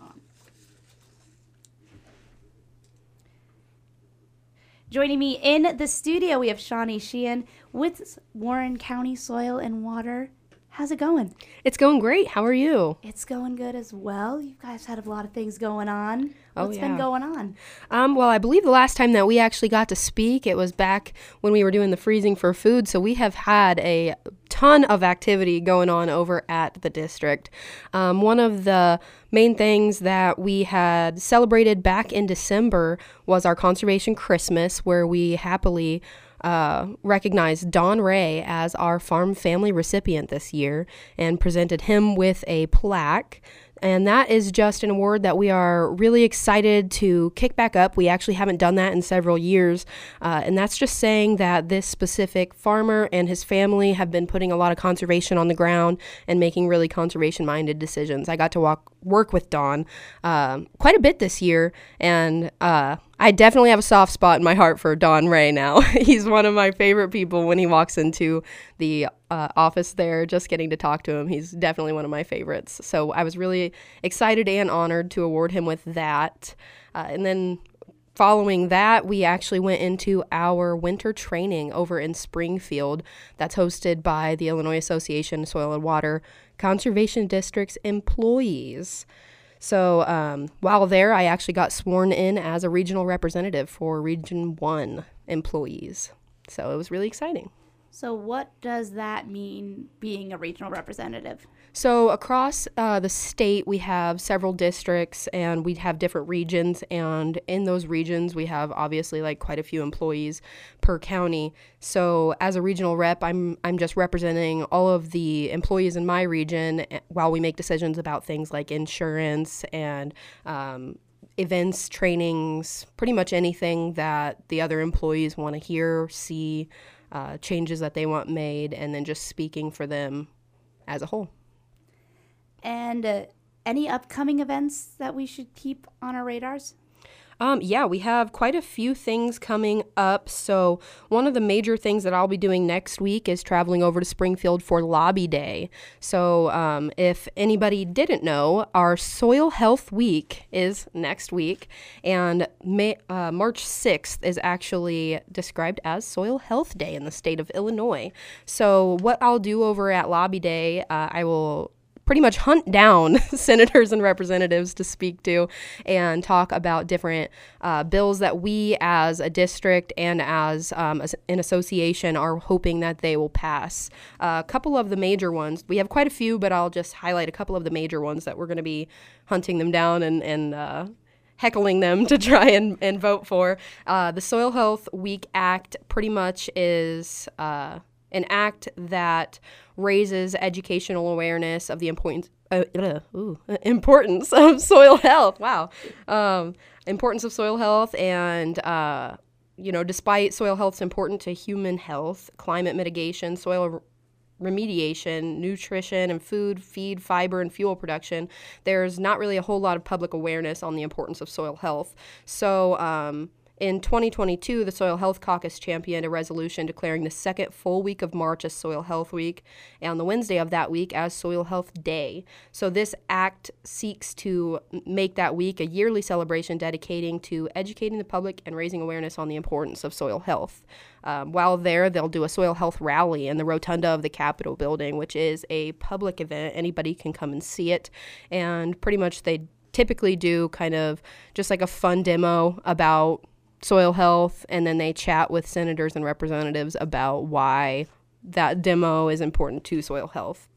on. Joining me in the studio, we have Shawnee Sheehan with Warren County Soil and Water. How's it going? It's going great. How are you? It's going good as well. You guys had a lot of things going on. Oh, What's been going on? Um, well, I believe the last time that we actually got to speak, it was back when we were doing the freezing for food. So we have had a ton of activity going on over at the district. Um, one of the main things that we had celebrated back in December was our Conservation Christmas, where we happily uh, recognized Don Ray as our farm family recipient this year and presented him with a plaque. And that is just an award that we are really excited to kick back up. We actually haven't done that in several years. Uh, and that's just saying that this specific farmer and his family have been putting a lot of conservation on the ground and making really conservation minded decisions. I got to walk, work with Don um, quite a bit this year. And uh, I definitely have a soft spot in my heart for Don Ray now. He's one of my favorite people when he walks into the uh, office there, just getting to talk to him. He's definitely one of my favorites. So I was really excited and honored to award him with that. Uh, and then following that, we actually went into our winter training over in Springfield that's hosted by the Illinois Association of Soil and Water Conservation District's employees. So um, while there, I actually got sworn in as a regional representative for Region 1 employees. So it was really exciting. So, what does that mean being a regional representative? So across uh, the state, we have several districts, and we have different regions. And in those regions, we have obviously like quite a few employees per county. So as a regional rep, I'm I'm just representing all of the employees in my region eh, while we make decisions about things like insurance and. Um, events, trainings, pretty much anything that the other employees want to hear, see, uh, changes that they want made, and then just speaking for them as a whole. And uh, any upcoming events that we should keep on our radars? Um, yeah, we have quite a few things coming up. So, one of the major things that I'll be doing next week is traveling over to Springfield for Lobby Day. So, um, if anybody didn't know, our Soil Health Week is next week, and May, uh, March 6th is actually described as Soil Health Day in the state of Illinois. So, what I'll do over at Lobby Day, uh, I will pretty much hunt down senators and representatives to speak to and talk about different uh, bills that we as a district and as um, an association are hoping that they will pass. Uh, a couple of the major ones, we have quite a few, but I'll just highlight a couple of the major ones that we're going to be hunting them down and, and uh, heckling them to try and, and vote for. Uh, the Soil Health Week Act pretty much is uh, an act that raises educational awareness of the importance. Uh, ooh, importance of soil health. Wow, um, importance of soil health, and uh, you know, despite soil health's important to human health, climate mitigation, soil remediation, nutrition and food, feed, fiber, and fuel production, there's not really a whole lot of public awareness on the importance of soil health. So, um, in 2022, the Soil Health Caucus championed a resolution declaring the second full week of March as Soil Health Week and the Wednesday of that week as Soil Health Day. So, this act seeks to make that week a yearly celebration dedicating to educating the public and raising awareness on the importance of soil health. Um, while there, they'll do a soil health rally in the rotunda of the Capitol building, which is a public event. Anybody can come and see it. And pretty much they typically do kind of just like a fun demo about soil health, and then they chat with senators and representatives about why that demo is important to soil health.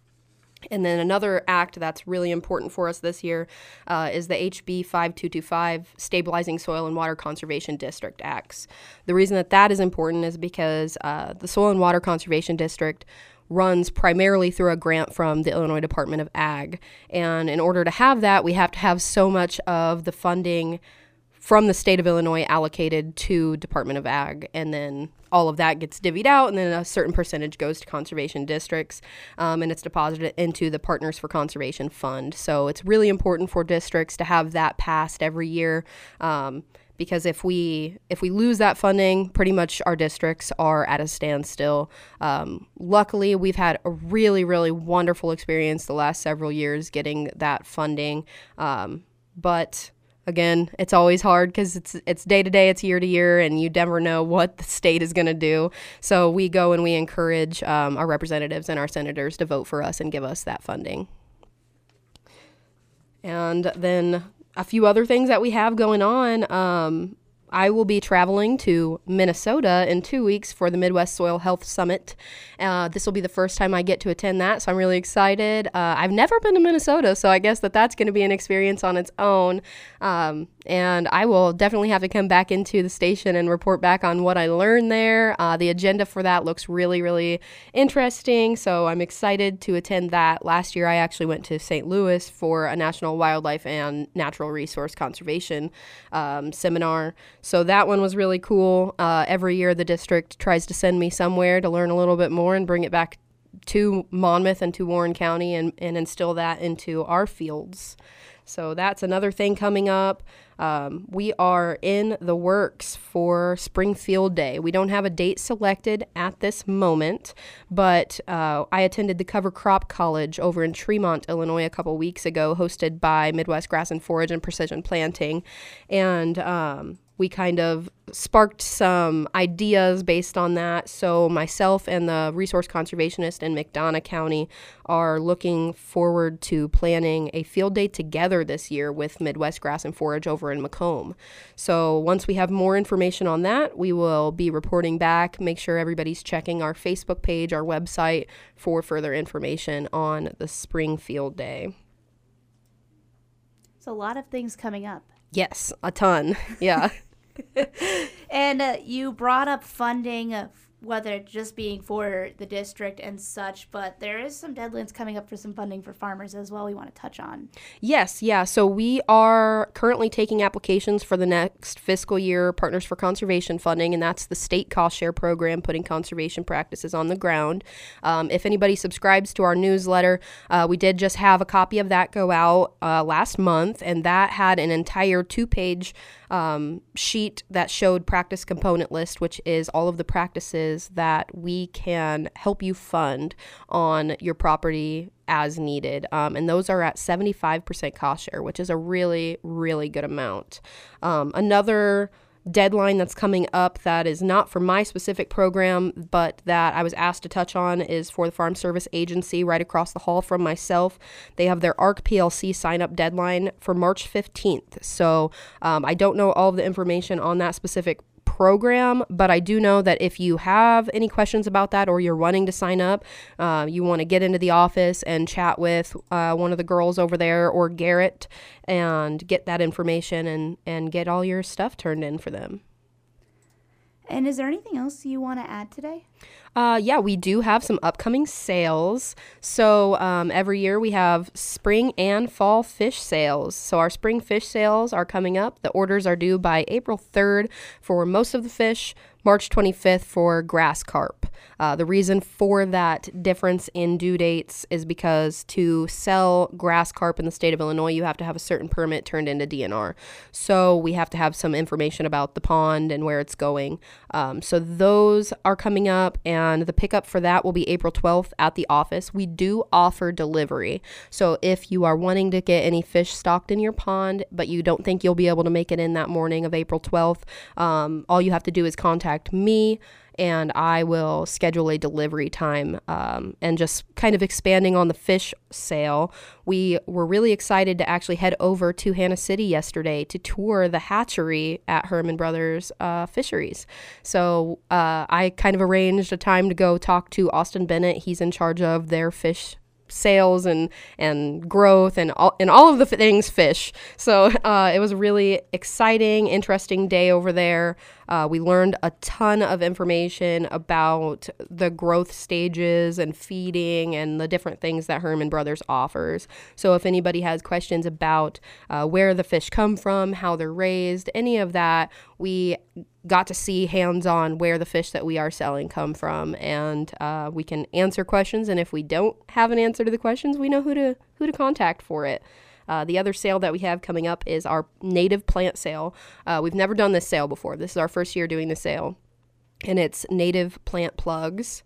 And then another act that's really important for us this year uh, is the HB 5225 Stabilizing Soil and Water Conservation District Acts. The reason that that is important is because uh, the Soil and Water Conservation District runs primarily through a grant from the Illinois Department of Ag. And in order to have that, we have to have so much of the funding from the state of Illinois allocated to Department of Ag, and then all of that gets divvied out, and then a certain percentage goes to conservation districts, um, and it's deposited into the Partners for Conservation Fund. So it's really important for districts to have that passed every year. Um, because if we if we lose that funding, pretty much our districts are at a standstill. Um, luckily, we've had a really really wonderful experience the last several years getting that funding. Um, but again, it's always hard because it's it's day to day, it's year to year, and you never know what the state is going to do. So we go and we encourage um, our representatives and our senators to vote for us and give us that funding. And then a few other things that we have going on. Um, I will be traveling to Minnesota in two weeks for the Midwest Soil Health Summit. Uh, this will be the first time I get to attend that, so I'm really excited. Uh, I've never been to Minnesota, so I guess that that's going to be an experience on its own. Um, and I will definitely have to come back into the station and report back on what I learned there. Uh, the agenda for that looks really, really interesting, so I'm excited to attend that. Last year, I actually went to St. Louis for a National Wildlife and Natural Resource Conservation um, seminar. So that one was really cool. Uh, every year, the district tries to send me somewhere to learn a little bit more and bring it back to Monmouth and to Warren County and, and instill that into our fields. So that's another thing coming up. Um, we are in the works for spring field day. We don't have a date selected at this moment, but uh, I attended the Cover Crop College over in Tremont, Illinois, a couple weeks ago, hosted by Midwest Grass and Forage and Precision Planting. And um, we kind of sparked some ideas based on that. So, myself and the resource conservationist in McDonough County are looking forward to planning a field day together this year with Midwest Grass and Forage over in Macomb. So, once we have more information on that, we will be reporting back. Make sure everybody's checking our Facebook page, our website for further information on the spring field day. So, a lot of things coming up. Yes, a ton. Yeah. and uh, you brought up funding, whether just being for the district and such, but there is some deadlines coming up for some funding for farmers as well we want to touch on. Yes, yeah. So we are currently taking applications for the next fiscal year Partners for Conservation funding, and that's the state cost share program, putting conservation practices on the ground. Um, if anybody subscribes to our newsletter, uh, we did just have a copy of that go out uh, last month, and that had an entire two page um, sheet that showed practice component list, which is all of the practices that we can help you fund on your property as needed. Um, and those are at 75% cost share, which is a really, really good amount. Um, another deadline that's coming up that is not for my specific program, but that I was asked to touch on is for the Farm Service Agency right across the hall from myself. They have their ARC PLC sign up deadline for March 15th. So um, I don't know all of the information on that specific program, but I do know that if you have any questions about that or you're wanting to sign up, uh, you want to get into the office and chat with uh, one of the girls over there or Garrett and get that information and, and get all your stuff turned in for them. And is there anything else you want to add today? Uh, yeah, we do have some upcoming sales. So um, every year we have spring and fall fish sales. So our spring fish sales are coming up. The orders are due by April 3rd for most of the fish. March 25th for grass carp. Uh, the reason for that difference in due dates is because to sell grass carp in the state of Illinois, you have to have a certain permit turned into DNR. So we have to have some information about the pond and where it's going. Um, so those are coming up, and the pickup for that will be April 12th at the office. We do offer delivery. So if you are wanting to get any fish stocked in your pond, but you don't think you'll be able to make it in that morning of April 12th, um, all you have to do is contact contact me and I will schedule a delivery time. Um, and just kind of expanding on the fish sale, we were really excited to actually head over to Hanna City yesterday to tour the hatchery at Herman Brothers uh, Fisheries. So uh, I kind of arranged a time to go talk to Austin Bennett. He's in charge of their fish sales and and growth and all and all of the things fish. So uh, it was a really exciting, interesting day over there. Uh, we learned a ton of information about the growth stages and feeding and the different things that Herman Brothers offers. So if anybody has questions about uh, where the fish come from, how they're raised, any of that, we got to see hands on where the fish that we are selling come from, and uh, we can answer questions. And if we don't have an answer to the questions, we know who to who to contact for it. Uh, the other sale that we have coming up is our native plant sale. Uh, we've never done this sale before. This is our first year doing the sale, and it's native plant plugs.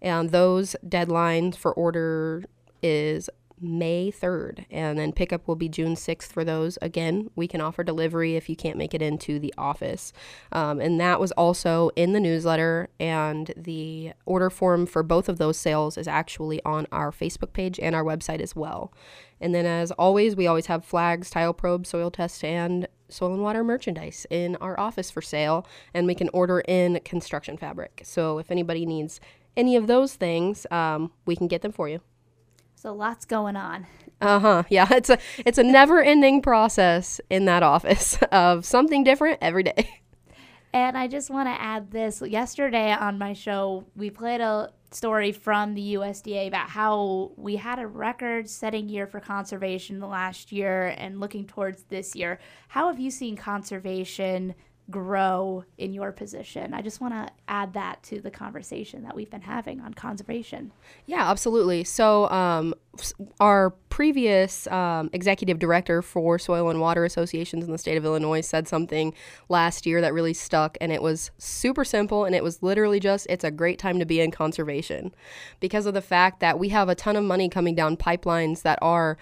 And those deadlines for order is May 3rd, and then pickup will be June 6th for those. Again, we can offer delivery if you can't make it into the office. Um, and that was also in the newsletter, and the order form for both of those sales is actually on our Facebook page and our website as well. And then, as always, we always have flags, tile probes, soil tests, and soil and water merchandise in our office for sale, and we can order in construction fabric. So, if anybody needs any of those things, um, we can get them for you. So lots going on. Uh huh. Yeah, it's a it's a never ending process in that office of something different every day. And I just want to add this. Yesterday on my show, we played a story from the USDA about how we had a record setting year for conservation the last year and looking towards this year. How have you seen conservation grow in your position. I just want to add that to the conversation that we've been having on conservation. Yeah, absolutely. So, um, our previous um, executive director for Soil and Water Associations in the state of Illinois said something last year that really stuck, and it was super simple, and it was literally just it's a great time to be in conservation because of the fact that we have a ton of money coming down pipelines that are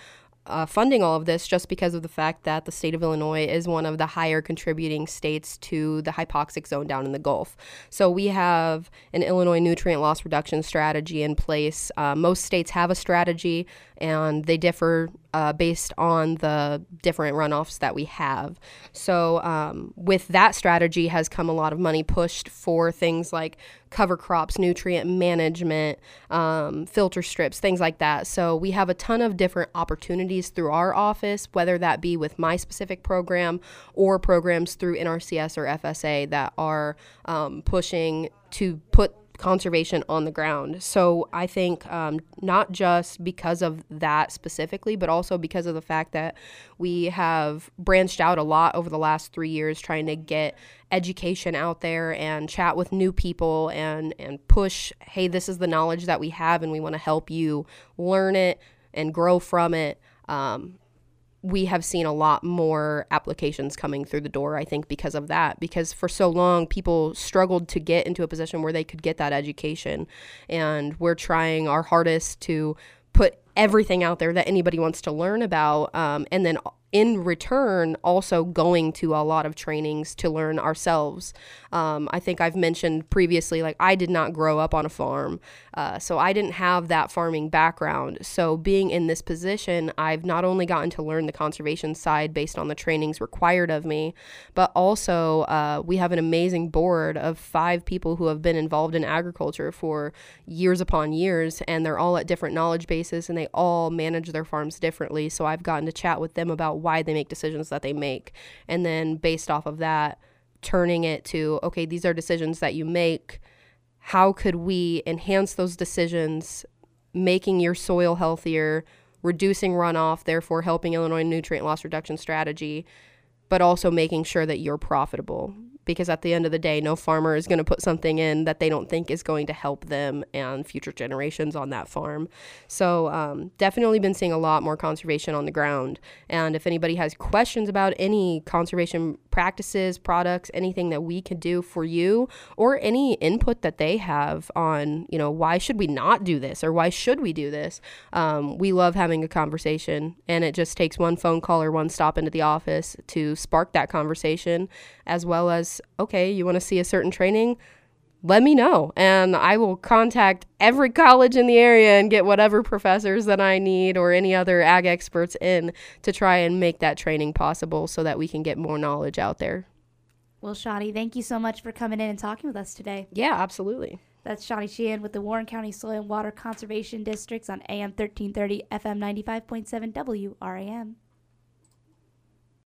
uh, funding all of this just because of the fact that the state of Illinois is one of the higher contributing states to the hypoxic zone down in the Gulf. So we have an Illinois nutrient loss reduction strategy in place. Uh, most states have a strategy and they differ uh, based on the different runoffs that we have. So, um, with that strategy, has come a lot of money pushed for things like cover crops, nutrient management, um, filter strips, things like that. So, we have a ton of different opportunities through our office, whether that be with my specific program or programs through NRCS or FSA that are um, pushing to put conservation on the ground. So I think um, not just because of that specifically, but also because of the fact that we have branched out a lot over the last three years trying to get education out there and chat with new people and, and push, hey, this is the knowledge that we have and we want to help you learn it and grow from it. Um, we have seen a lot more applications coming through the door, I think, because of that. Because for so long, people struggled to get into a position where they could get that education. And we're trying our hardest to put everything out there that anybody wants to learn about. Um, and then in return, also going to a lot of trainings to learn ourselves. Um, I think I've mentioned previously, like, I did not grow up on a farm, uh, so I didn't have that farming background. So, being in this position, I've not only gotten to learn the conservation side based on the trainings required of me, but also uh, we have an amazing board of five people who have been involved in agriculture for years upon years, and they're all at different knowledge bases and they all manage their farms differently. So, I've gotten to chat with them about why they make decisions that they make. And then based off of that, turning it to, okay, these are decisions that you make. How could we enhance those decisions, making your soil healthier, reducing runoff, therefore helping Illinois nutrient loss reduction strategy, but also making sure that you're profitable? Because at the end of the day, no farmer is going to put something in that they don't think is going to help them and future generations on that farm. So, um, definitely been seeing a lot more conservation on the ground. And if anybody has questions about any conservation practices, products, anything that we can do for you, or any input that they have on, you know, why should we not do this or why should we do this, um, we love having a conversation. And it just takes one phone call or one stop into the office to spark that conversation, as well as okay, you want to see a certain training? Let me know, and I will contact every college in the area and get whatever professors that I need or any other ag experts in to try and make that training possible so that we can get more knowledge out there. Well, Shawnee, thank you so much for coming in and talking with us today. Yeah, absolutely. That's Shawnee Sheehan with the Warren County Soil and Water Conservation Districts on AM 1330, FM 95.7 WRAM.